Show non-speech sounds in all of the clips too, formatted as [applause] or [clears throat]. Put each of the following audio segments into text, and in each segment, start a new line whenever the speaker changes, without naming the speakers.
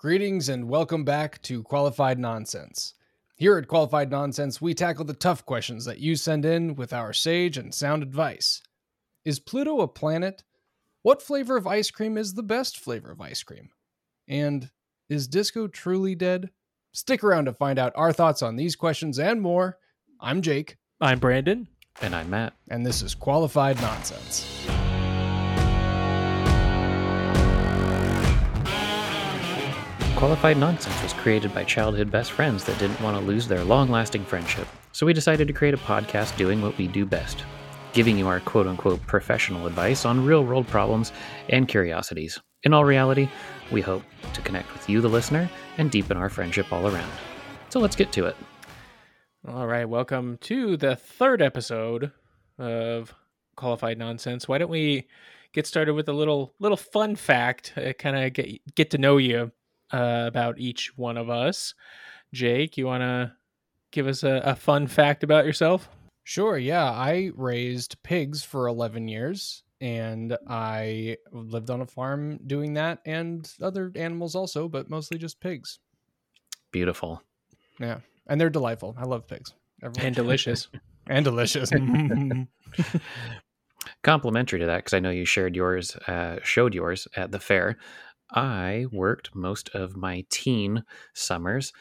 Greetings and welcome back to Qualified Nonsense. Here at Qualified Nonsense, we tackle the tough questions that you send in with our sage and sound advice. Is Pluto a planet? What flavor of ice cream is the best flavor of ice cream? And is disco truly dead? Stick around to find out our thoughts on these questions and more. I'm Jake,
I'm Brandon.
And I'm Matt.
and this is Qualified Nonsense.
Qualified Nonsense was created by childhood best friends that didn't want to lose their long lasting friendship. So we decided to create a podcast doing what we do best giving you our quote unquote professional advice on real world problems and curiosities. In all reality, we hope to connect with you, the listener, and deepen our friendship all around. So let's get to it.
All right, welcome to the third episode of Qualified Nonsense. Why don't we get started with a little little fun fact, uh, kind of get get to know you uh, about each one of us. Jake, you want to give us a, a fun fact about yourself?
Sure, yeah. I raised pigs for 11 years and I lived on a farm doing that and other animals also, but mostly just pigs.
Beautiful.
Yeah. And they're delightful. I love pigs. Everyone-
And [laughs] delicious.
and delicious. [laughs]
Complimentary to that, because I know you shared yours, uh, showed yours at the fair. I worked most of my teen summers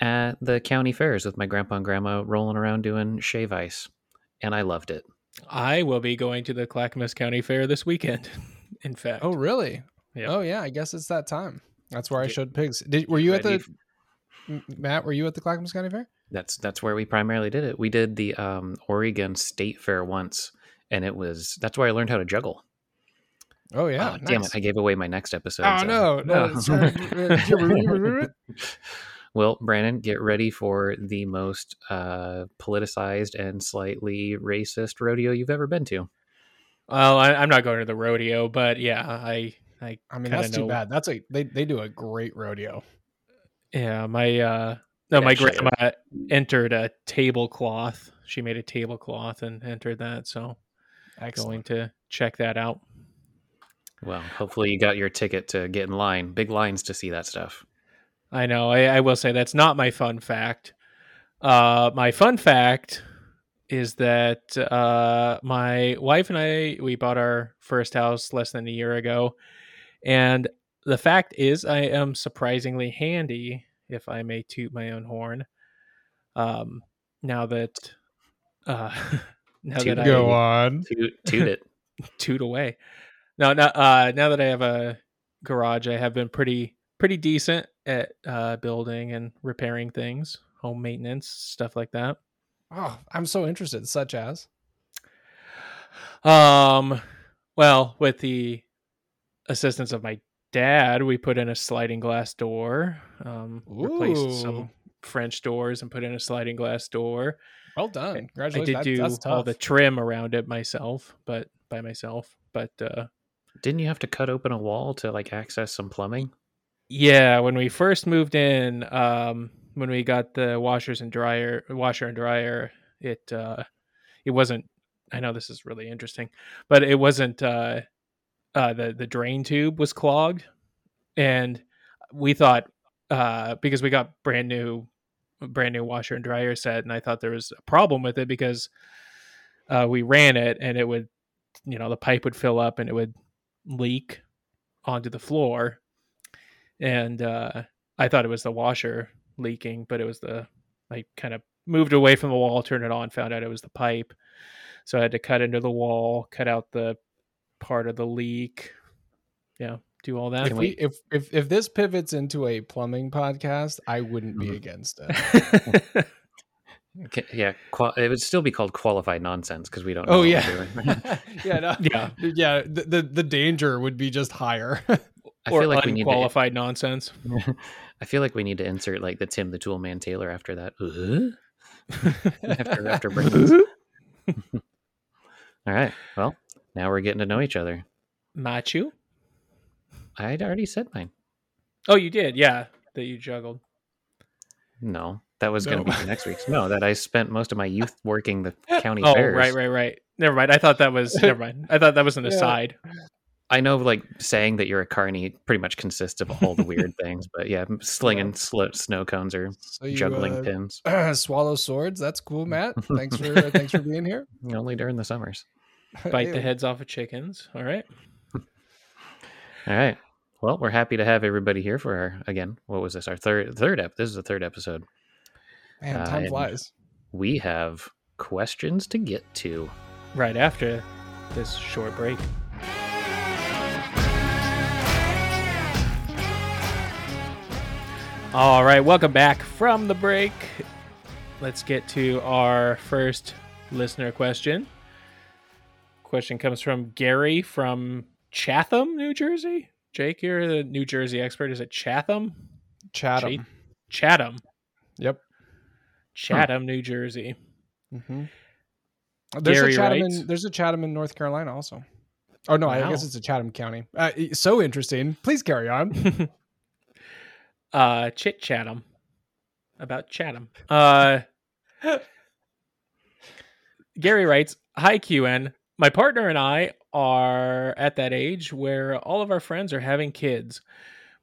at the county fairs with my grandpa and grandma rolling around doing shave ice, and I loved it.
I will be going to the Clackamas County Fair this weekend. [laughs] In fact,
oh, really?
Yep.
Oh, yeah. I guess it's that time. That's where I
Get-
showed pigs. Did, were you at the, M- Matt, were you at the Clackamas County Fair?
That's that's where we primarily did it. We did the um, Oregon State Fair once, and it was that's where I learned how to juggle.
Oh, yeah.
Oh, Damn it! I gave away my next episode.
Oh,
so-
no. No. [laughs]
well, Brandon, get ready for the most uh, politicized and slightly racist rodeo you've ever been to.
well, I, I'm not going to the rodeo, but yeah, I I
I mean,
Kinda
that's too bad. That's a they they do a great rodeo.
Yeah, my uh no,
Yeah,
my
shut it.
grandma entered a tablecloth. She made a tablecloth and entered that, so I'm
going
to check that out.
Well, hopefully you got your ticket to get in line. Big lines to see that stuff.
I know. I, I will say that's not my fun fact. Uh, my fun fact is that uh, my wife and I we bought our first house less than a year ago, and the fact is I am surprisingly handy, if I may toot my own horn. Um, now that uh, [laughs] now
Toot
that. I
Go on.
Toot, toot it. [laughs]
toot away. No, no. Uh, now that I have a garage, I have been pretty pretty decent at uh, building and repairing things, home maintenance, stuff like that.
Oh, I'm so interested. Such as
Um, well, with the assistance of my dad, we put in a sliding glass door. Um, replaced some French doors and put in a sliding glass door.
well done.
I did
That-
do all the trim around it myself, but by myself. But uh,
Didn't you have to cut open a wall to like access some plumbing?
Yeah, when we first moved in, um, when we got the washers and dryer, washer and dryer, it uh, it wasn't. I know this is really interesting, but it wasn't. Uh, uh, the the drain tube was clogged, and we thought uh, because we got brand new, brand new washer and dryer set, and I thought there was a problem with it because uh, we ran it and it would, you know, the pipe would fill up and it would leak onto the floor and uh, I thought it was the washer leaking, but it was the I kind of moved away from the wall, turned it on, found out it was the pipe. So I had to cut into the wall, cut out the part of the leak. Yeah, do all that.
if we if if if this pivots into a plumbing podcast, I wouldn't be
Mhm.
against it. [laughs]
Okay, yeah, qual- it would still be called qualified nonsense because we don't. Know
Oh yeah, [laughs] yeah, no, [laughs]
yeah,
yeah. The, the the danger would be just higher. [laughs]
I
or
feel like we need to.
nonsense.
I feel like we need to insert like the Tim the Tool Man Taylor after that. Uh? after after Brandon's. All right. Well, now we're getting to know each other.
Machu.
I'd already said mine.
Oh, you did, yeah. That you juggled.
No, that was going to be for next week's. No, that I spent most of my youth [laughs] working the county
Oh,
fairs.
right, right, right. Never mind. I thought that was never mind. I thought that was an [laughs]
Yeah.
aside.
I know, like saying that you're a carny pretty much consists of all the weird [laughs] things, but yeah, slinging sl- snow cones or
So you,
juggling
uh,
pins [clears throat]
swallow swords. That's cool, Matt. Thanks for uh, thanks for being here.
only during the summers.
Bite the heads off of chickens. All right.
All right. Well, we're happy to have everybody here for our again. What was this? Our third third ep. This is the third episode.
Man,
uh,
time
and-
flies.
We have questions to get to.
Right after this short break. All right, welcome back from the break. Let's get to our first listener question. Question comes from Gary from Chatham, New Jersey. Jake, you're the New Jersey expert. Is it Chatham?
Chatham.
Jake? Chatham.
Yep.
Chatham, New Jersey.
hmm There's
Gary
a Chatham. In, there's a Chatham in North Carolina also. Oh no, I guess it's a Chatham County. Uh, so interesting. Please carry on. [laughs]
uh chit chatham about chatham uh gary writes hi qn my partner and i are at that age where all of our friends are having kids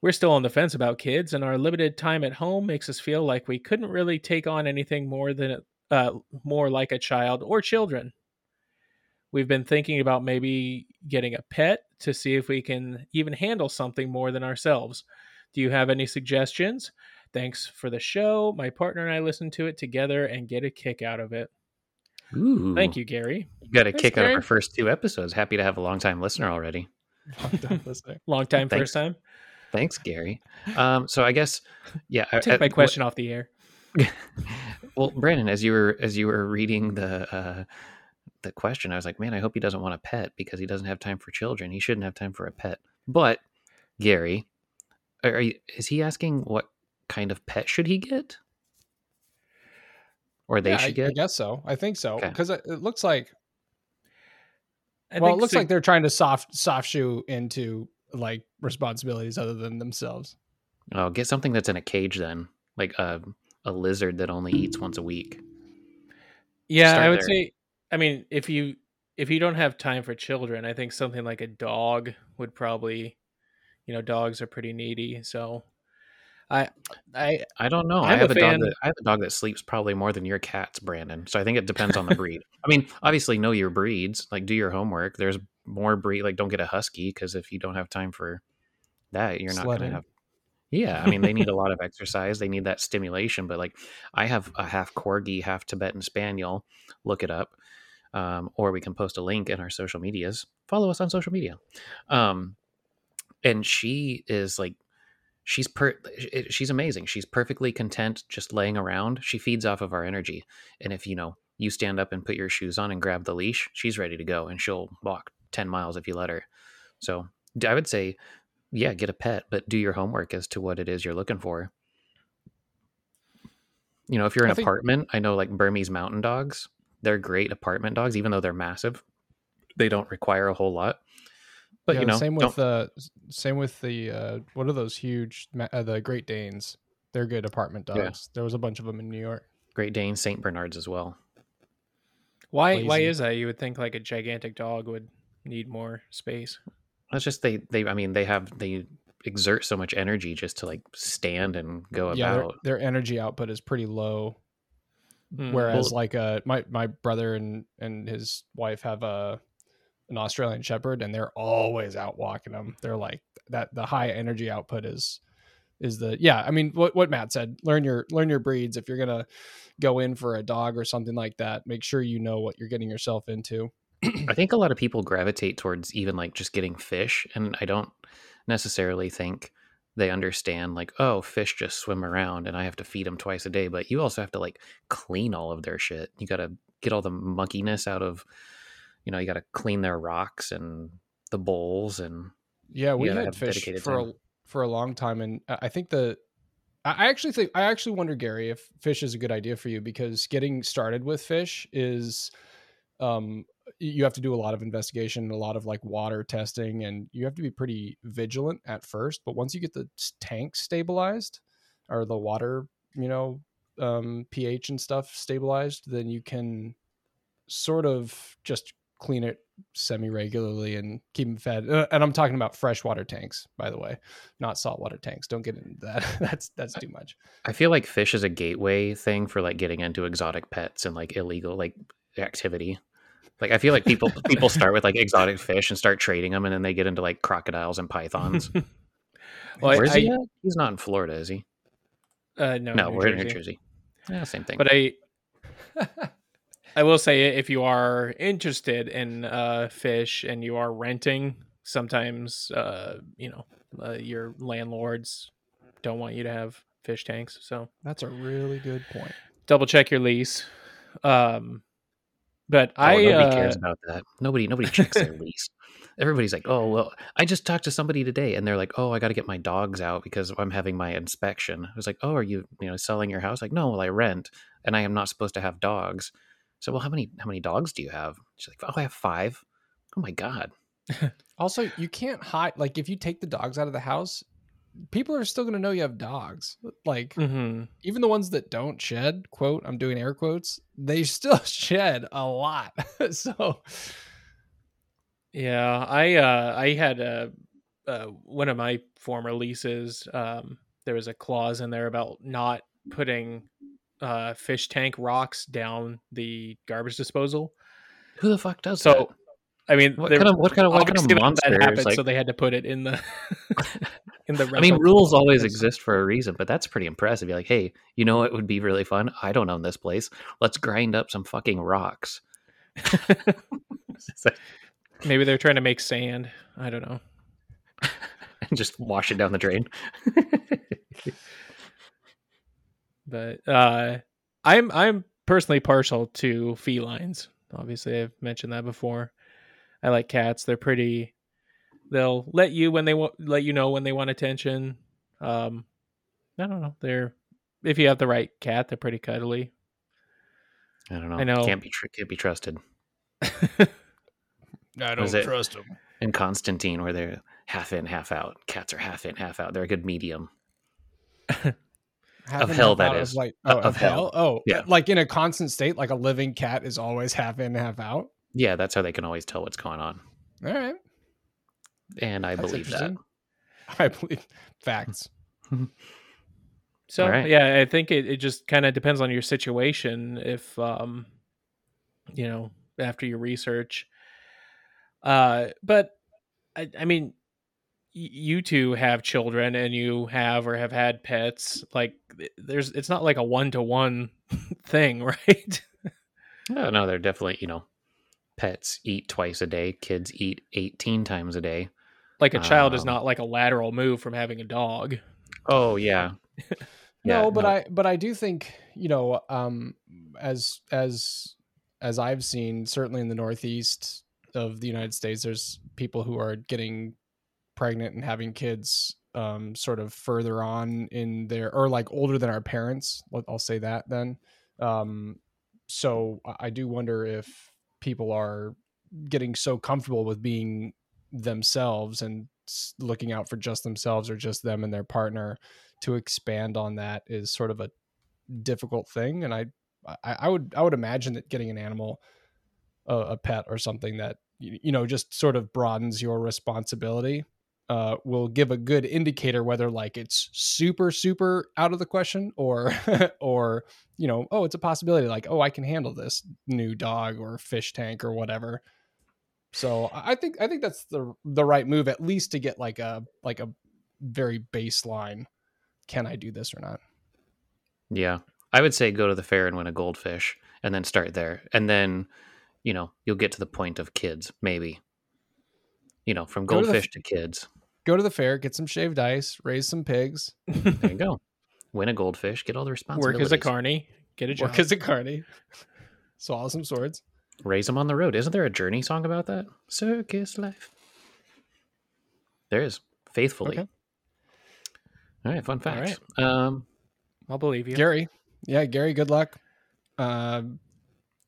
we're still on the fence about kids and our limited time at home makes us feel like we couldn't really take on anything more than uh more like a child or children we've been thinking about maybe getting a pet to see if we can even handle something more than ourselves do you have any suggestions? Thanks for the show. My partner and I listen to it together and get a kick out of it.
Ooh,
Thank you, Gary.
You got a
Thanks,
kick out of our first two episodes. Happy to have a long time listener already.
I'm done listening.
Long time,
Thanks.
first time.
Thanks, Gary. Um, so I guess, yeah. I-
Take
I-
my question off the air. [laughs]
Well, Brandon, as you were as you were reading the uh, the question, I was like, man, I hope he doesn't want a pet because he doesn't have time for children. He shouldn't have time for a pet. But Gary, are you, is he asking what kind of pet should he get, or they
Yeah,
should
I, I guess so. I think so because it, it looks like
I
well, it looks
sig-
like they're trying to soft soft shoe into like responsibilities other than themselves.
Oh, get something that's in a cage then, like a a lizard that only eats once a week.
yeah,
start
I would
there.
say. I mean, if you if you don't have time for children, I think something like a dog would probably, you know, dogs are pretty needy. So, I I
I don't know. I
I'm a
have a,
fan-
dog that I have a dog that sleeps probably more than your cats, Brandon. So I think it depends on the breed. [laughs] I mean, obviously know your breeds, like do your homework. There's more breed like don't get a husky because if you don't have time for that, you're not going to have Yeah, I mean they need a lot of exercise. They need that stimulation, but like I have a half corgi, half Tibetan spaniel. Look it up. Um, or we can post a link in our social medias. Follow us on social media. Um, and she is like she's per she's amazing she's perfectly content just laying around she feeds off of our energy and if you know you stand up and put your shoes on and grab the leash she's ready to go and she'll walk 10 miles if you let her so I would say yeah get a pet but do your homework as to what it is you're looking for you know if you're in
I
an
think-
apartment i know like burmese mountain dogs they're great apartment dogs even though they're massive they don't require a whole lot but
Yeah,
you know
same
don't-
with uh same with the uh what are those huge uh, the Great Danes? They're good apartment
Yeah.
dogs. There was a bunch of them in New York.
great dane saint bernards as well
why why is that? You would think like a gigantic dog would need more space.
That's just they they I mean they have they exert so much energy just to like stand and go
yeah, their,
about.
their energy output is pretty low.
Hmm.
Whereas
Well-
like uh my my brother and and his wife have a an Australian Shepherd and they're always out walking them. They're like that the high energy output is is the yeah, I mean what what Matt said, learn your learn your breeds if you're going to go in for a dog or something like that, make sure you know what you're getting yourself into.
I think a lot of people gravitate towards even like just getting fish, and I don't necessarily think they understand like oh fish just swim around and I have to feed them twice a day, but you also have to like clean all of their shit. You got to get all the muckiness out of you know you got to clean their rocks and the bowls and
Yeah, we had fish for a, for a long time, and I think the I actually think I actually wonder, Gary, if fish is a good idea for you because getting started with fish is, um, you have to do a lot of investigation, a lot of like water testing, and you have to be pretty vigilant at first. But once you get the tank stabilized or the water, you know, um, pH and stuff stabilized, then you can sort of just clean it semi regularly and keep them fed. Uh, and I'm talking about freshwater tanks, by the way, not saltwater tanks. Don't get into that. [laughs] that's that's too much.
I feel like fish is a gateway thing for like getting into exotic pets and like illegal like activity. Like I feel like people [laughs] people start with like exotic fish and start trading them, and then they get into like crocodiles and pythons. [laughs]
Well,
Where's
I,
he? At? He's not in Florida, is he?
uh, no,
No,
New
we're in New
Jersey.
Jersey. Yeah, same thing.
But I, [laughs] I will say, if you are interested in uh, fish and you are renting, sometimes uh, you know uh, your landlords don't want you to have fish tanks, so
That's a really good point.
double check your lease. Um, but
oh,
I
nobody
uh,
cares about that. Nobody nobody checks their [laughs] lease. Everybody's like, oh well, I just talked to somebody today, and they're like, oh, I got to get my dogs out because I'm having my inspection. I was like, oh, are you you know selling your house? Like, no, well, I rent, and I am not supposed to have dogs. So, well, how many how many dogs do you have? She's like, oh, I have five. Oh my god. [laughs]
Also, you can't hide like if you take the dogs out of the house, people are still going to know you have dogs. Like
mhm.
even the ones that don't shed, quote, I'm doing air quotes, they [laughs] still shed a lot. [laughs] so
Yeah, I uh I had a uh, one of my former leases. Um, there was a clause in there about not putting uh fish tank rocks down the garbage disposal.
Who the fuck does
So,
that?
I mean,
What kind of what kind of what kind of
obviously that-
monster?
that
is
happened,
like,
so they had to put it in the [laughs] in the.
I mean, rules always exist for a reason, but that's pretty impressive. You're like, hey, you know what would be really fun? I don't own this place. Let's grind up some fucking rocks. [laughs]
Maybe they're trying to make sand. I don't know. [laughs]
and just wash it down the drain. [laughs]
but uh i'm i'm personally partial to felines obviously i've mentioned that before i like cats they're pretty they'll let you when they want let you know when they want attention um i don't know they're if you have the right cat they're pretty cuddly
I don't know.
I know.
Can't be tr- can't be trusted. [laughs]
I
Was it-
trust them.
And Constantine, where they're half in, half out. Cats are half in, half out. They're a good medium.
Half
Of hell, that is that
like
Uh,
oh,
of
of hell.
hell.
Oh,
Yeah.
Like in a constant state, like a living cat is always half in, half out.
Yeah, that's how they can always tell what's going on.
All right,
And I
That's
believe that. [laughs]
I believe facts. [laughs]
so
All right.
yeah i think it, it just kind of depends on your situation if um you know after your research uh but i, I mean y- you two have children and you have or have had pets like there's it's not like a one-to-one [laughs] thing right
No, no, they're definitely, you know, pets eat twice a day. Kids eat 18 times a day.
Like a child is
Um,
not like a lateral move from having a dog.
Oh, yeah. [laughs] Yeah,
no, but I but I do think you know um as as as I've seen certainly in the northeast of the United States there's people who are getting pregnant and having kids um sort of further on in their or like older than our parents I'll say that then. Um so I- I do wonder if people are getting so comfortable with being themselves and looking out for just themselves or just them and their partner to expand on that is sort of a difficult thing and i i, I would i would imagine that getting an animal a, a pet or something that you, know just sort of broadens your responsibility uh, will give a good indicator whether like it's super super out of the question or [laughs] or you know oh it's a possibility like oh i can handle this new dog or fish tank or whatever so i I think i think that's the the right move at least to get like a like a very baseline can i do this or not
Yeah. I would say go to the fair and win a goldfish and then start there. And then, you know, you'll get to the point of kids, maybe. You know, from
Go to the
goldfish to kids.
go to the fair get some shaved ice raise some pigs
There you go. Win a goldfish, get all the responsibilities.
work
responsibilities.
as a carney get a job
work as a carny swallow [laughs] some swords
Raise them on the road. Isn't there a Journey song about that? Circus life. There is. Faithfully.
Okay.
All right, fun
All
facts. Um,
i'll believe you
gary yeah gary good luck uh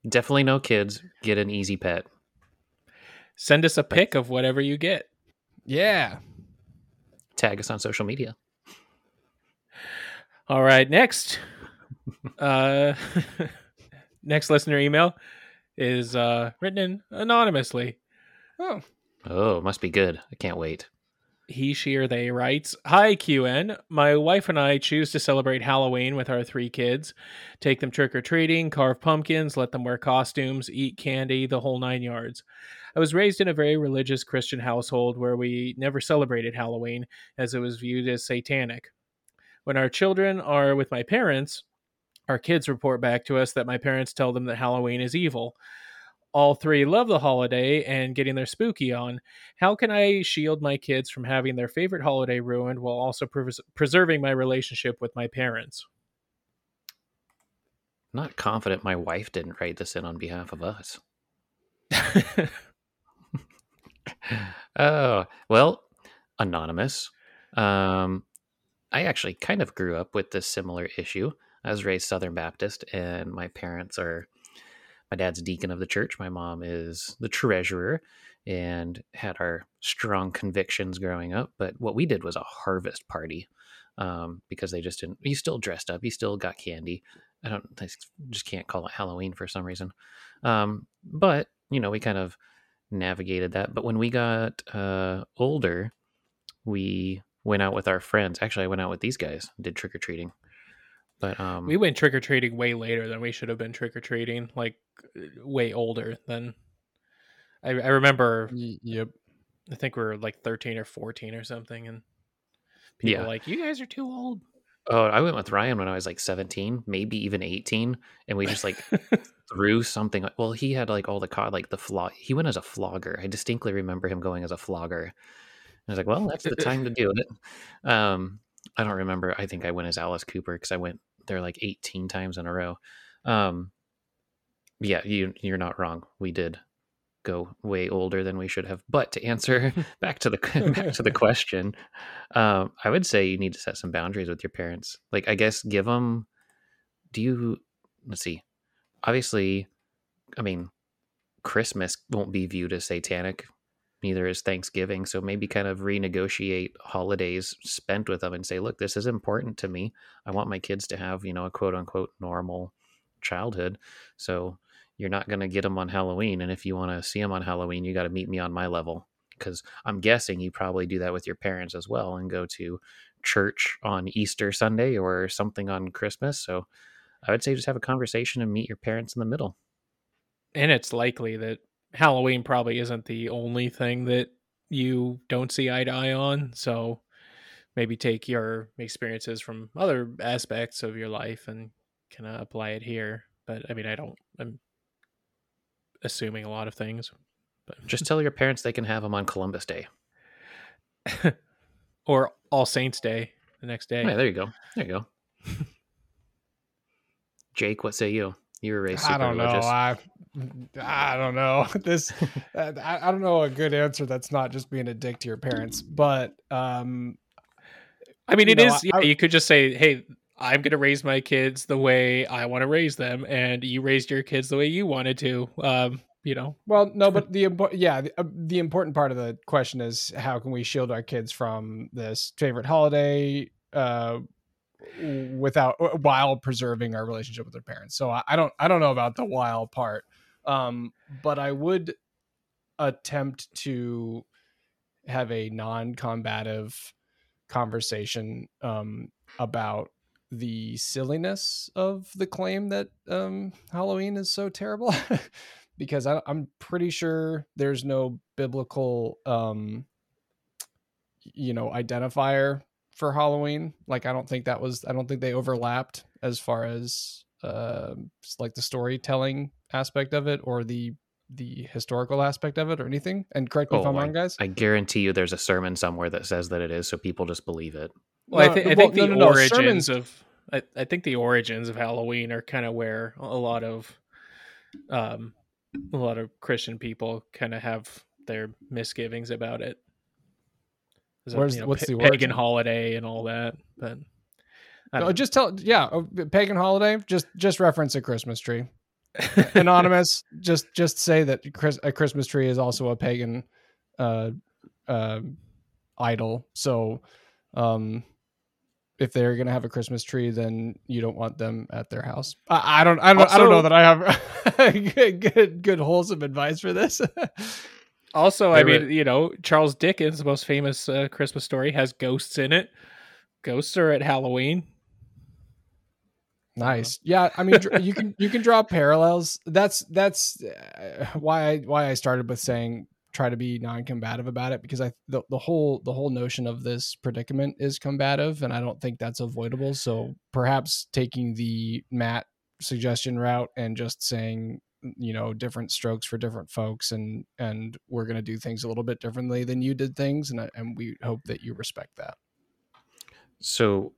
definitely no kids. Get an easy pet.
send us a pic of whatever you get
yeah
Tag us on social media.
All right, next. [laughs] uh [laughs] next listener email. Is uh, written in anonymously.
Oh,
Oh, must be good. I can't wait.
He, she, or they writes Hi, QN. My wife and I choose to celebrate Halloween with our three kids. Take them trick or treating, carve pumpkins, let them wear costumes, eat candy, the whole nine yards. I was raised in a very religious Christian household where we never celebrated Halloween as it was viewed as satanic. When our children are with my parents, our kids report back to us that my parents tell them that Halloween is evil. All three love the holiday and getting their spooky on. How can I shield my kids from having their favorite holiday ruined while also pres- preserving my relationship with my parents?
Not confident my wife didn't write this in on behalf of us. [laughs] oh, well, anonymous. Um, I actually kind of grew up with this similar issue. I was raised Southern Baptist, and my parents are my dad's deacon of the church. My mom is the treasurer, and had our strong convictions growing up. But what we did was a harvest party um, because they just didn't. He still dressed up. He still got candy. I don't. I just can't call it Halloween for some reason. Um, but you know, we kind of navigated that. But when we got uh, older, we went out with our friends. Actually, I went out with these guys, did trick or treating. But um,
we went trick or treating way later than we should have been trick or treating, like way older than. I, I remember.
yep.
I think we were like thirteen or fourteen or something, and people
Yeah.
were like, "You guys are too old."
oh, I went with Ryan when I was like 17, maybe even 18, and we just like [laughs] threw something. Well, he had like all the co- like the flog. He went as a flogger. I distinctly remember him going as a flogger. I was like, well, that's the time to do it. Um, I don't remember. I think I went as Alice Cooper because I went there like 18 times in a row. Um, yeah, you you're not wrong. We did go way older than we should have. But to answer [laughs] [laughs] back to the back to the [laughs] question, um, I would say you need to set some boundaries with your parents. Like, I guess give them. Do you? Let's see. Obviously, I mean, Christmas won't be viewed as satanic. Neither is Thanksgiving. So maybe kind of renegotiate holidays spent with them and say, look, this is important to me. I want my kids to have, you know, a quote unquote normal childhood. So you're not going to get them on Halloween. And if you want to see them on Halloween, you got to meet me on my level. Because I'm guessing you probably do that with your parents as well and go to church on Easter Sunday or something on Christmas. So I would say just have a conversation and meet your parents in the middle.
and it's likely that Halloween probably isn't the only thing that you don't see eye to eye on. So maybe take your experiences from other aspects of your life and kind of apply it here. But I mean, I don't. I'm assuming a lot of things. But [laughs]
Just tell your parents they can have them on Columbus Day. [laughs]
or All Saints Day the next day.
Yeah, there you go. There you go. [laughs] Jake, what say you? You were raised super
I don't know.
religious.
I I don't know. [laughs] This I, I don't know a good answer that's not just being a dick to your parents, but um
I mean, it
know,
is.
I-
yeah,
I-
you could just say, "Hey, I'm going to raise my kids the way I want to raise them, and you raised your kids the way you wanted to." Um, you know,
well no, but [laughs] the important yeah, the, uh, the important part of the question is how can we shield our kids from this favorite holiday uh without uh, while preserving our relationship with their parents. So I, I don't I don't know about the while part. Um but I would attempt to have a non-combative conversation um, about the silliness of the claim that um, Halloween is so terrible, [laughs] because I, I'm pretty sure there's no biblical, um, you know, identifier for Halloween. Like, I don't think that was. I don't think they overlapped as far as uh, like the storytelling aspect of it or the the historical aspect of it or anything. And correct me if
Oh,
I'm wrong, guys.
I guarantee you there's a sermon somewhere that says that it is, so people just believe it.
well, I,
No,
thi- I
well,
think
no,
the
no, no,
origins
sermons-
of I, I think the origins of Halloween are kind of where a lot of um a lot of Christian people kind of have their misgivings about it. There's
Where's-
you know,
what's
pa-
the
pagan holiday and all that? But
No,
don't
just tell yeah pagan holiday just just reference a christmas tree [laughs] anonymous just just say that Chris, a christmas tree is also a pagan uh uh idol so um if they're gonna have a Christmas tree, then you don't want them at their house. I, I don't, I don't, I don't know that I have [laughs] good, good, good, wholesome advice for this. [laughs]
Also, I mean, you know, Charles Dickens, the most famous uh, Christmas story, has ghosts in it. Ghosts are at Halloween.
Nice, yeah. I mean, you can you can draw parallels. That's that's uh, why I why I started with saying try to be non-combative about it because I the, the whole the whole notion of this predicament is combative, and I don't think that's avoidable. So perhaps taking the Matt suggestion route and just saying you know different strokes for different folks and and we're going to do things a little bit differently than you did things and I- and we hope that you respect that
So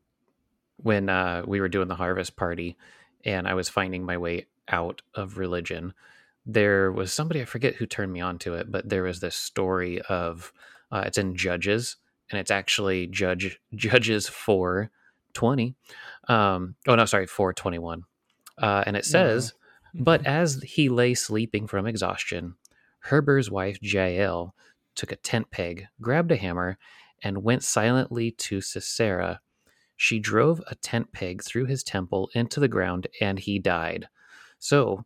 when uh, we were doing the harvest party and I was finding my way out of religion, there was somebody I forget who turned me on to it, but there was this story of uh, it's in Judges and it's actually Judge Judges four twenty. Um, oh no, sorry, four twenty one, uh, and it says. But as he lay sleeping from exhaustion, Heber's wife Jael took a tent peg, grabbed a hammer, and went silently to Sisera. She drove a tent peg through his temple into the ground, and he died. So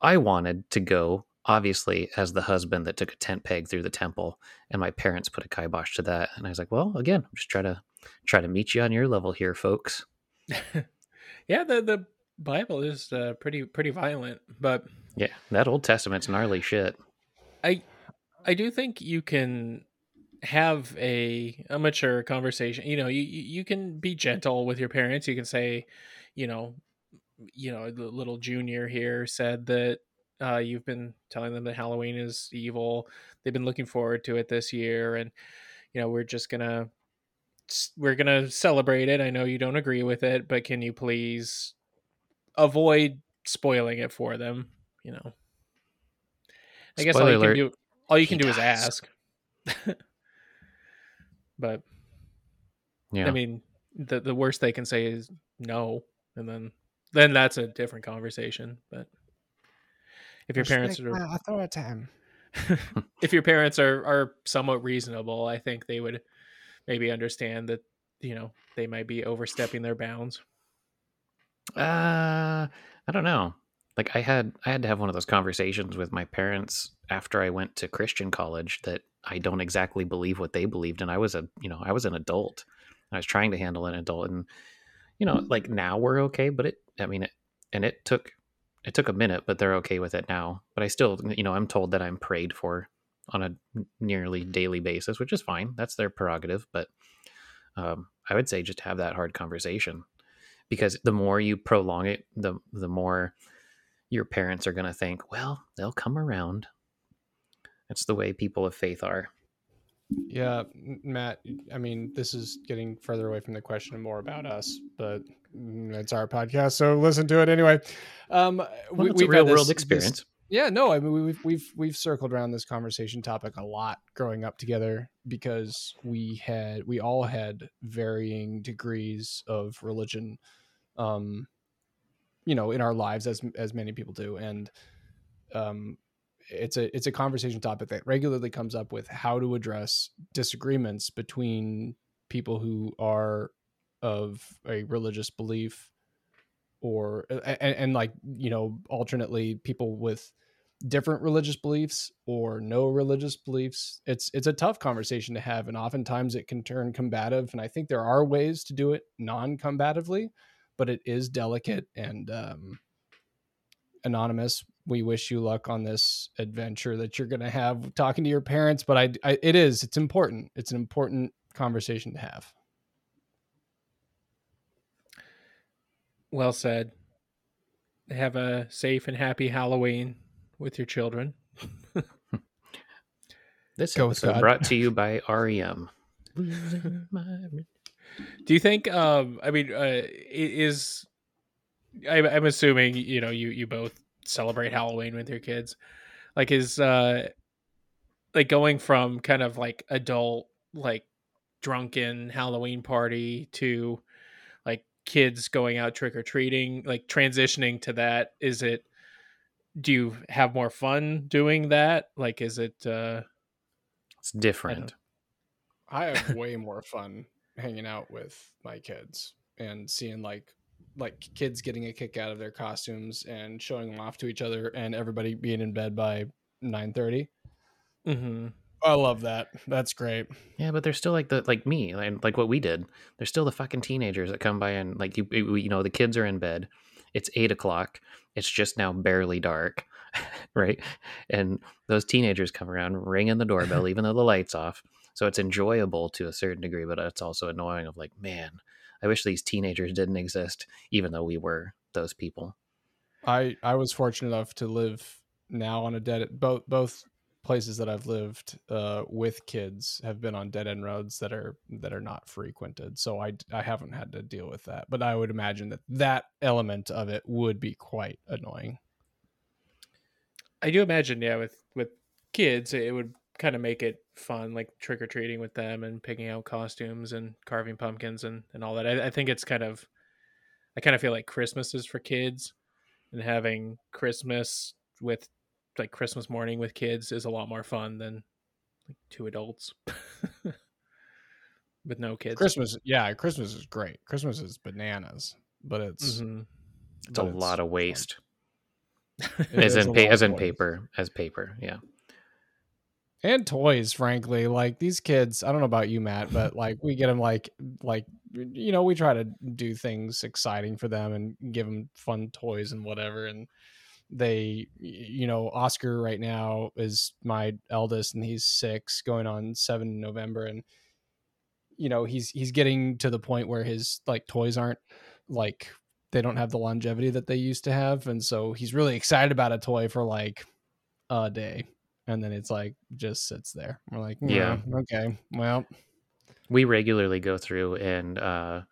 I wanted to go, obviously, as the husband that took a tent peg through the temple, and my parents put a kibosh to that. And I was like, well, again, I'm just trying to try to meet you on your level here, folks. [laughs]
yeah, the the Bible is uh, pretty pretty violent, but
Yeah, that Old Testament's gnarly shit.
I I do think you can have a a mature conversation. You know, you you can be gentle with your parents. You can say, you know, you know, the little junior here said that uh, you've been telling them that Halloween is evil. They've been looking forward to it this year, and you know, we're just gonna we're gonna celebrate it. I know you don't agree with it, but can you please avoid spoiling it for them? You know. I guess all
Spoiler
you can do all you can do is ask. [laughs] but
Yeah.
I mean, the the worst they can say is no, and then then that's a different conversation. But if your parents are
I throw it him [laughs]
if your parents are are somewhat reasonable, I think they would maybe understand that you know they might be overstepping their bounds.
Uh, I don't know. Like I had I had to have one of those conversations with my parents after I went to Christian college that I don't exactly believe what they believed and I was a, you know, I was an adult. I was trying to handle an adult and you know, like now we're okay, but it I mean it and it took it took a minute, but they're okay with it now. But I still, you know, I'm told that I'm prayed for on a nearly daily basis, which is fine. That's their prerogative, but um, I would say just have that hard conversation because the more you prolong it, the the more your parents are going to think, well, they'll come around. That's the way people of faith are.
Yeah, Matt. I mean, this is getting further away from the question and more about us, but mm, it's our podcast, so listen to it anyway. Um,
Well,
we,
it's a real
had
world
this-
experience.
this- yeah, no, I mean we've we've we've circled around this conversation topic a lot growing up together because we had we all had varying degrees of religion, um, you know, in our lives as as many people do, and um, it's a it's a conversation topic that regularly comes up with how to address disagreements between people who are of a religious belief or and, and like you know alternately people with different religious beliefs or no religious beliefs. It's it's a tough conversation to have and oftentimes it can turn combative and i think there are ways to do it non-combatively but it is delicate and um anonymous we wish you luck on this adventure that you're going to have talking to your parents but I, I it is it's important it's an important conversation to have
Well said. Have a safe and happy Halloween with your children. [laughs]
This
Go with
episode
God.
brought to you by REM. [laughs]
Do you think? Um, I mean, uh, i- is I, I'm assuming you know you you both celebrate Halloween with your kids. Like, is uh, like going from kind of like adult like drunken Halloween party to like kids going out trick or treating, like transitioning to that. Is it? Do you have more fun doing that? Like, is it? uh
It's different.
I have [laughs] way more fun hanging out with my kids and seeing like like kids getting a kick out of their costumes and showing them off to each other and everybody being in bed by 9 30
Mm-hmm.
i love that that's great
Yeah, but they're still like the like me, like, like what we did. They're still the fucking teenagers that come by and like you, you know, the kids are in bed. It's eight o'clock. It's just now barely dark, [laughs] right? And those teenagers come around ringing the doorbell, [laughs] even though the lights off. So it's enjoyable to a certain degree, but it's also annoying. Of like, man, I wish these teenagers didn't exist, even though we were those people.
i i was fortunate enough to live now on a dead both both places that i've lived uh with kids have been on dead end roads that are that are not frequented. So i i haven't had to deal with that. But i would imagine that that element of it would be quite annoying.
I do imagine, yeah, with with kids, it would kind of make it fun, like trick or treating with them and picking out costumes and carving pumpkins and and all that. I, I think it's kind of, I kind of feel like Christmas is for kids, and having Christmas with like Christmas morning with kids is a lot more fun than like two adults [laughs] with no kids.
Christmas, yeah, Christmas is great. Christmas is bananas, but it's
Mhm.
It's a
but
lot of waste, [laughs]
It
as
is a
in pa- as in
waste.
paper, as paper. Yeah.
And toys. Frankly, like these kids, I don't know about you, Matt, but like we get them like like you know we try to do things exciting for them and give them fun toys and whatever and they you know oscar right now is my eldest and he's six going on seven november and you know he's he's getting to the point where his like toys aren't like they don't have the longevity that they used to have and so he's really excited about a toy for like a day and then it's like just sits there. We're like
Yeah.
yeah okay well.
We regularly go through and uh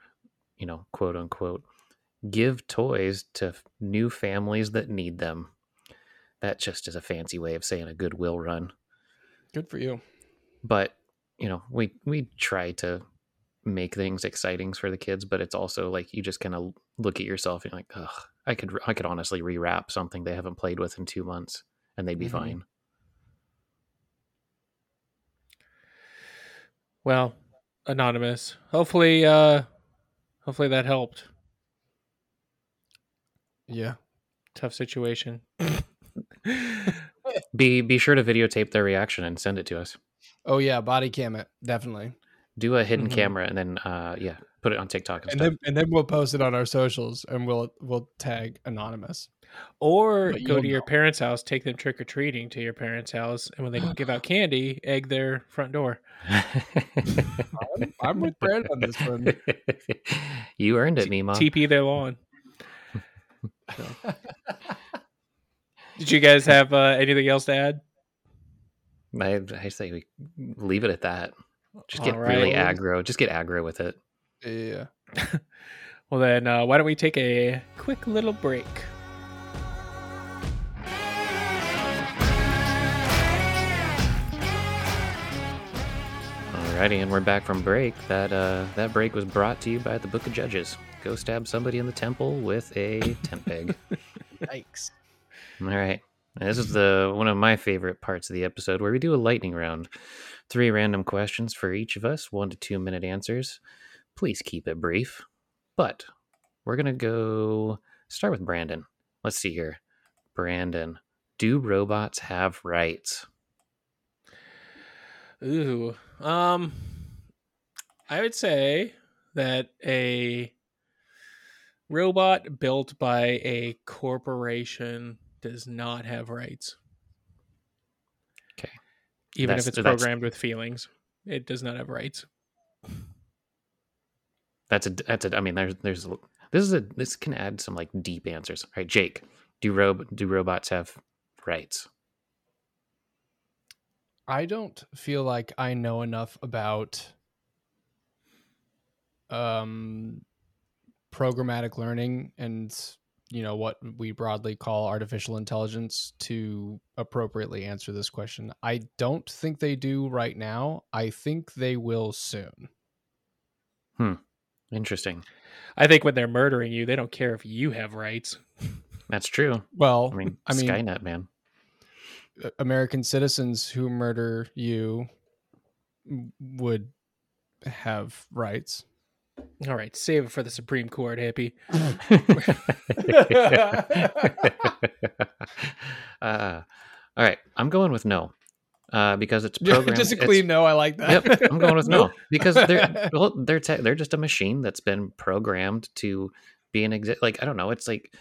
you know quote unquote give toys to new families that need them. That just is a fancy way of saying a goodwill run.
Good for you.
But you know we we try to make things exciting for the kids but it's also like you just kind of look at yourself and you're like ugh i could i could honestly rewrap something they haven't played with in two months and they'd be
Mhm.
fine
Well, anonymous. Hopefully, uh, hopefully that helped.
yeah
Tough situation. [laughs]
be be sure to videotape their reaction and send it to us
oh yeah body cam it definitely
do a hidden
Mhm.
camera and then uh yeah put it on tiktok and,
and
stuff
then and then we'll post it on our socials and we'll we'll tag anonymous
Or
But
go
you'll
to your
know.
parents' house, take them trick or treating to your parents' house, and when they don't give out candy, egg their front door.
I'm, I'm with Brad on this one. [laughs]
you earned it, Mima.
TP their lawn. [laughs] Did you guys have uh, anything else to add?
I, I say we leave it at that. Just get
All
really aggro. Just get aggro with it.
yeah. [laughs]
Well, then, uh, why don't we take a quick little break?
Alrighty, and we're back from break. That uh, that break was brought to you by the Book of Judges. Go stab somebody in the temple with a tent peg. [laughs]
Yikes.
All right. This is the one of my favorite parts of the episode where we do a lightning round. Three random questions for each of us, one to two minute answers. Please keep it brief. But we're gonna go start with Brandon. Let's see here. Brandon, do robots have rights?
Ooh. Um I would say that a robot built by a corporation does not have rights.
Okay.
Even
That's-
if it's programmed with feelings, it does not have rights.
That's a that's a I mean there's there's this is a this can add some like deep answers. All right, Jake, do rob do robots have rights?
I don't feel like I know enough about um programmatic learning and you know what we broadly call artificial intelligence to appropriately answer this question. I don't think they do right now. I think they will soon. Hmm.
Interesting.
I think when they're murdering you, they don't care if you have rights. [laughs]
That's true.
Well,
I mean,
I mean
Skynet, man.
American citizens who murder you would have rights.
All right, save it for the Supreme Court, hippie. [laughs]
uh, all right, I'm going with no, uh, because it's [laughs]
Yeah,
programmed.
Just a
it's-
clean no. I like that.
Yep, I'm going with no [laughs] because they're well, they're te- they're just a machine that's been programmed to be an exi- like I don't know. It's like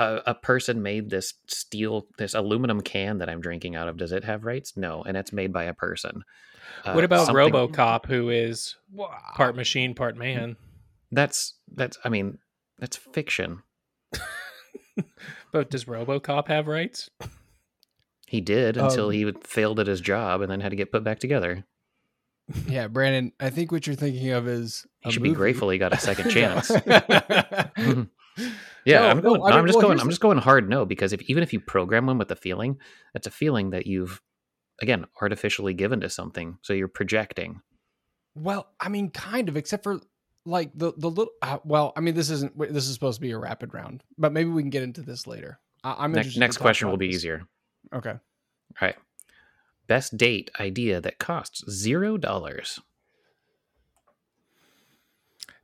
a- a, a person made this steel, this aluminum can that I'm drinking out of. Does it have rights? No, and it's made by a person. Uh,
what about
something-
RoboCop, who is part machine, part man?
That's that's. I mean, that's fiction.
But does RoboCop have rights?
He did until
Um,
he failed at his job and then had to get put back together.
Yeah, Brandon. I think what you're thinking of is
He
a
should be grateful he got a second [laughs] chance. [laughs] [laughs]
yeah, No,
I'm going. No, I'm just
well,
going. I'm just going hard no because if even if you program one with a feeling, that's a feeling that you've again artificially given to something. So you're projecting.
Well, I mean, kind of, except for like the the little. Uh, well, I mean, this isn't. This is supposed to be a rapid round, but maybe we can get into this later. I, I'm
Next, next question will be
this.
easier.
Okay.
All right. Best date idea that costs zero dollars.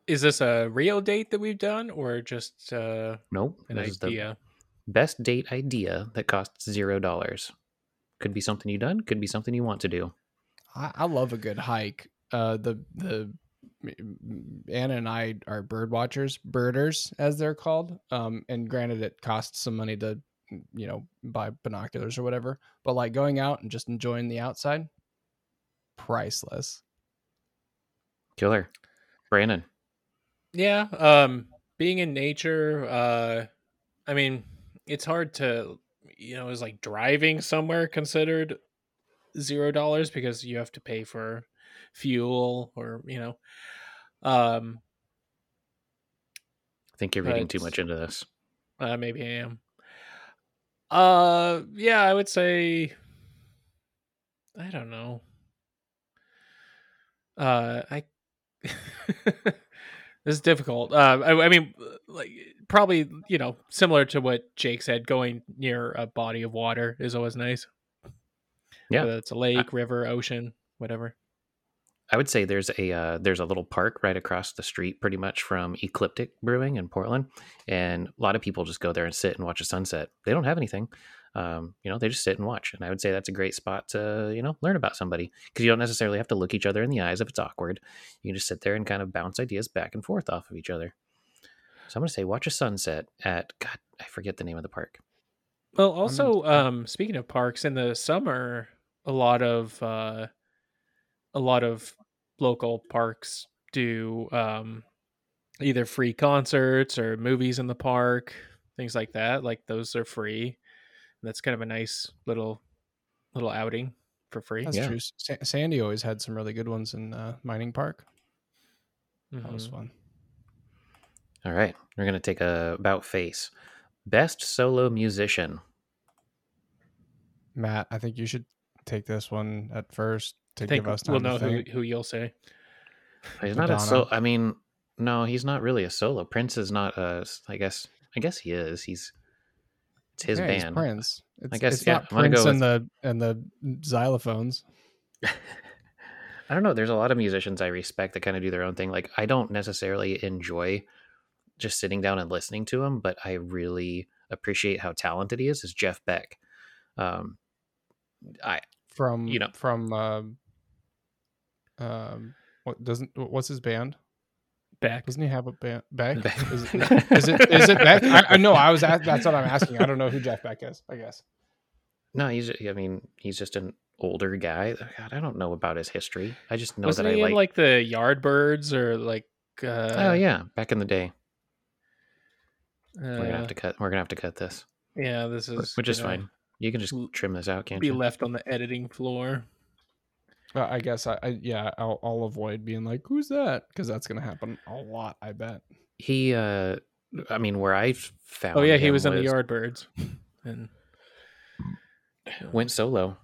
Is this a real date that we've done, or just uh,
Nope.
an
This is the
idea?
best date idea that costs zero dollars. Could be something you've done. Could be something you want to do.
I, I love a good hike. Uh, the the Anna and I are bird watchers, birders as they're called. Um, and granted, it costs some money to you know buy binoculars or whatever, but like going out and just enjoying the outside, priceless.
Killer. Brandon.
Yeah, um being in nature, uh I mean, it's hard to you know, is like driving somewhere considered zero dollars because you have to pay for fuel or, you know. Um
I think you're reading too much into this.
uh maybe I am. Uh yeah, I would say I don't know. Uh I [laughs] this is difficult. Uh, I, I mean, like probably you know similar to what Jake said. Going near a body of water is always nice.
Yeah.
whether it's a lake, river, ocean, whatever.
I would say there's a uh, there's a little park right across the street, pretty much from Ecliptic Brewing in Portland, and a lot of people just go there and sit and watch a sunset. They don't have anything, um, you know, they just sit and watch. And I would say that's a great spot to you know learn about somebody because you don't necessarily have to look each other in the eyes if it's awkward. You can just sit there and kind of bounce ideas back and forth off of each other. So I'm gonna say watch a sunset at God, I forget the name of the park.
Well, also, um, speaking of parks, in the summer, a lot of uh, a lot of local parks do um, either free concerts or movies in the park, things like that. Like those are free. That's kind of a nice little little outing for free.
That's
Yeah.
true. Sa- Sandy always had some really good ones in uh, Mining Park. That was
Mhm.
fun.
All right, we're gonna take a about face. Best solo musician.
Matt, I think you should take this one at first to
I think
give us time
we'll
to
know who,
think.
who you'll say.
He's not a
Madonna.
solo. I mean, no, he's not really a solo. Prince is not a. I guess. I guess he is. He's. It's his
yeah,
band.
Prince. It's,
guess,
it's
yeah,
not Prince
go
and the and the xylophones. [laughs]
I don't know. There's a lot of musicians I respect that kind of do their own thing. Like I don't necessarily enjoy just sitting down and listening to him, but I really appreciate how talented he is. Is Jeff Beck? Um, I
from
You know.
from um um what doesn't what's his band
Back.
doesn't he have a band Beck
Beck.
is, it- is it is it Beck I, I know I was at, that's what I'm asking I don't know who Jeff Beck is I guess
no, he's. I mean, he's just an older guy. God, I don't know about his history. I just know
Wasn't
that I like.
in like the Yardbirds or like? Uh,
oh yeah, back in the day.
uh,
We're gonna have to cut. We're gonna have to cut this,
Yeah, this is
which is
gonna
fine. You can just trim this out, can't
Be
you?
left on the editing floor.
Uh, I guess I, I yeah I'll, I'll avoid being like who's that because that's gonna happen a lot I bet
He, uh I mean, where I found.
Oh yeah, he
him
was in the Yardbirds, [laughs] and
Went solo.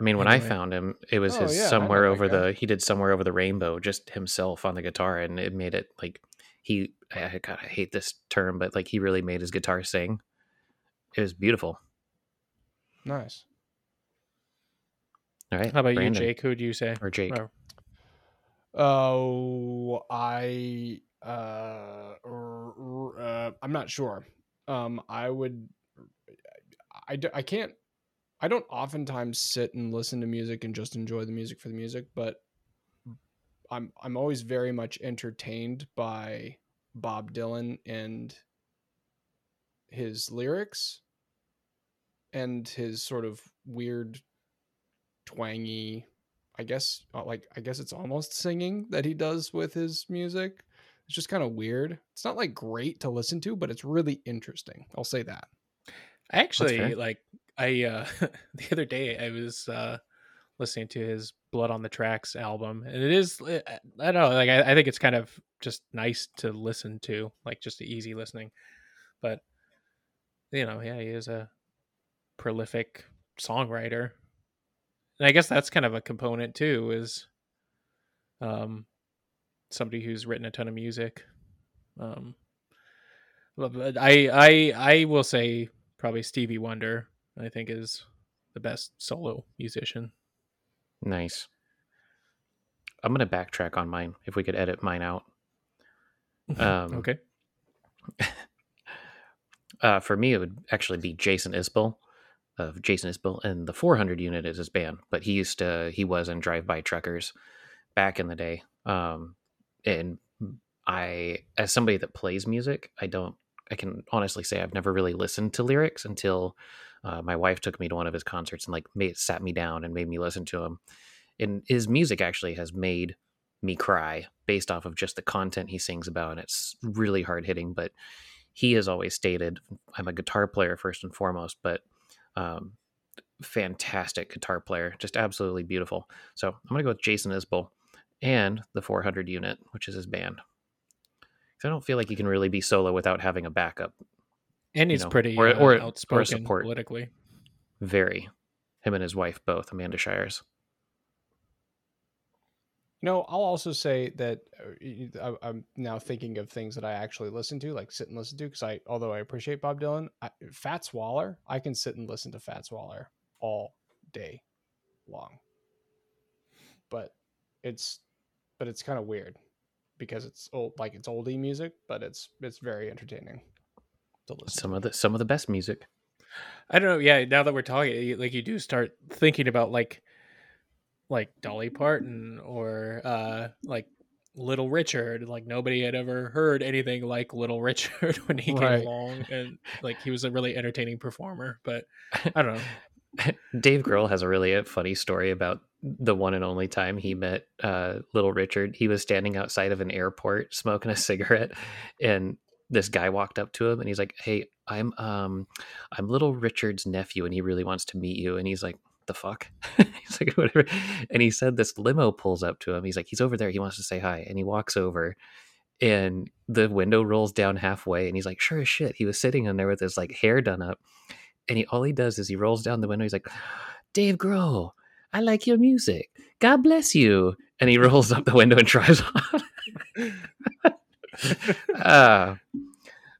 I mean, when I found him, it was
Oh,
his
yeah,
somewhere
that
over
guy.
the. He did somewhere over the rainbow, just himself on the guitar, and it made it like he. I, God, I hate this term, but like he really made his guitar sing. It was beautiful.
Nice
All right.
How about
Brandon,
you, Jake? Who would you say?
Or Jake.
Or-
Oh, I uh, r- r- uh I'm not sure. Um, I would. I, I can't. I don't oftentimes sit and listen to music and just enjoy the music for the music, but I'm I'm always very much entertained by Bob Dylan and his lyrics and his sort of weird twangy I guess uh, like I guess it's almost singing that he does with his music. It's just kind of weird. It's not like great to listen to, but it's really interesting. I'll say that.
I actually like I uh [laughs] the other day I was uh listening to his Blood on the Tracks album and it is uh, I don't know like I, I think it's kind of just nice to listen to like just easy listening but you know yeah he is a prolific songwriter and I guess that's kind of a component too is um somebody who's written a ton of music um I I I will say probably Stevie Wonder. I think is the best solo musician.
Nice. I'm gonna backtrack on mine if we could edit mine out. [laughs] Um,
okay. [laughs]
Uh, for me, it would actually be Jason Isbell of Jason Isbell, and the 400 unit is his band. But he used to, he was in Drive By Truckers back in the day. Um, and I, as somebody that plays music, I don't, I can honestly say I've never really listened to lyrics until uh, my wife took me to one of his concerts and like made, sat me down and made me listen to him. And his music actually has made me cry based off of just the content he sings about. And it's really hard hitting, but he has always stated I'm a guitar player first and foremost, but um, fantastic guitar player, just absolutely beautiful. So I'm gonna go with Jason Isbell and the 400 unit, which is his band. 'Cause I don't feel like you can really be solo without having a backup.
And he's
know,
pretty
or-
uh,
or- or
outspoken
support.
politically.
Very, him and his wife both, Amanda Shires.
No, I'll also say that uh, y- y- I- I'm now thinking of things that I actually listen to, like sit and listen to, because I, although I appreciate Bob Dylan, I, Fats Waller, I can sit and listen to Fats Waller all day long. But it's, but it's kind of weird because it's old, like it's oldie music, but it's it's very entertaining to listen.
Some of the some of the best music.
I don't know. Yeah, now that we're talking, like you do start thinking about like like Dolly Parton or uh like Little Richard. Like nobody had ever heard anything like Little Richard [laughs] when he
Right.
came along, and like he was a really entertaining performer. But [laughs] I don't know.
Dave Grohl has a really uh, funny story about the one and only time he met uh, Little Richard. He was standing outside of an airport smoking a cigarette, and this guy walked up to him and he's like, "Hey, I'm um, I'm Little Richard's nephew, and he really wants to meet you." And he's like, "The fuck?" [laughs] he's like, "Whatever." And he said this limo pulls up to him. He's like, "He's over there. He wants to say hi." And he walks over. And the window rolls down halfway, and he's like, "Sure as shit." He was sitting in there with his like hair done up, and he all he does is he rolls down the window. He's like, "Dave Grohl, I like your music. God bless you." And he rolls up the window and drives [laughs] off. [laughs] uh,
That's,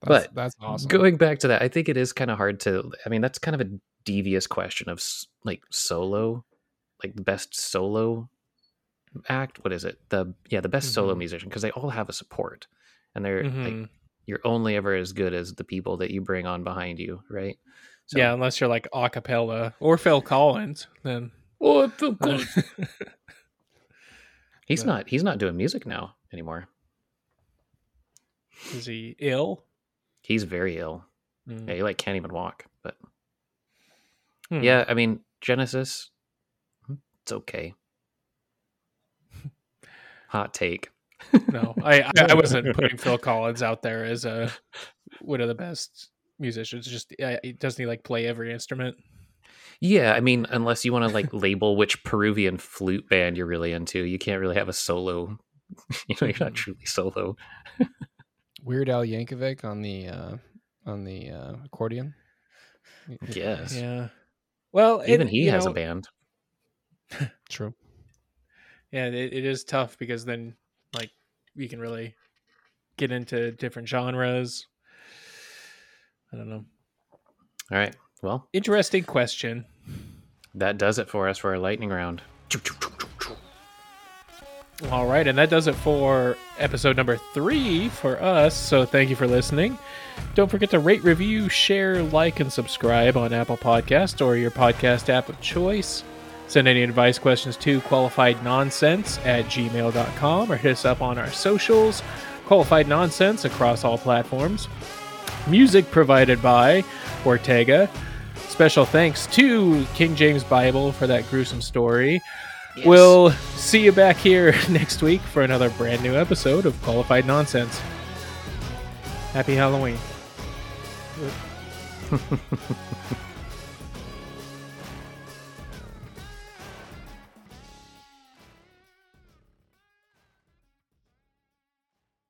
but
that's awesome.
going back to that, I think it is kind of hard to. I mean, that's kind of a devious question of like solo, like the best solo act. What is it? The yeah, the best solo
Mhm.
musician because they all have a support, and they're like
Mhm.
you're only ever as good as the people that you bring on behind you, right? So,
Yeah, unless you're like a cappella or Phil Collins, then
Oh, Phil Collins. he's
But-
not. He's not doing music now anymore.
is he ill?
He's very ill.
Mm.
Yeah, he like can't even walk. But
Hmm.
yeah, I mean Genesis, it's okay. Hot take.
No, I, I I wasn't putting Phil Collins out there as a one of the best musicians. Just uh, doesn't he like play every instrument?
Yeah, I mean, unless you want to like label which Peruvian flute band you're really into, you can't really have a solo. [laughs] You know, you're not
Mhm.
truly solo.
Weird Al Yankovic on the uh, on the uh, accordion.
Yes.
Yeah. Well,
Even
it-
he has
know,
a band. [laughs]
True.
Yeah, it, it is tough because then like you can really get into different genres. I don't know.
All right. Well,
Interesting question.
That does it for us for our lightning round.
All right, and that does it for episode number three for us. So thank you for listening. Don't forget to rate, review, share, like, and subscribe on Apple Podcast or your podcast app of choice. Send any advice questions to qualifiednonsense at gmail.com or hit us up on our socials, Qualified Nonsense, across all platforms. Music provided by Ortega. Special thanks to King James Bible for that gruesome story.
Yes.
We'll see you back here [laughs] next week for another brand new episode of Qualified Nonsense. Happy Halloween. [laughs]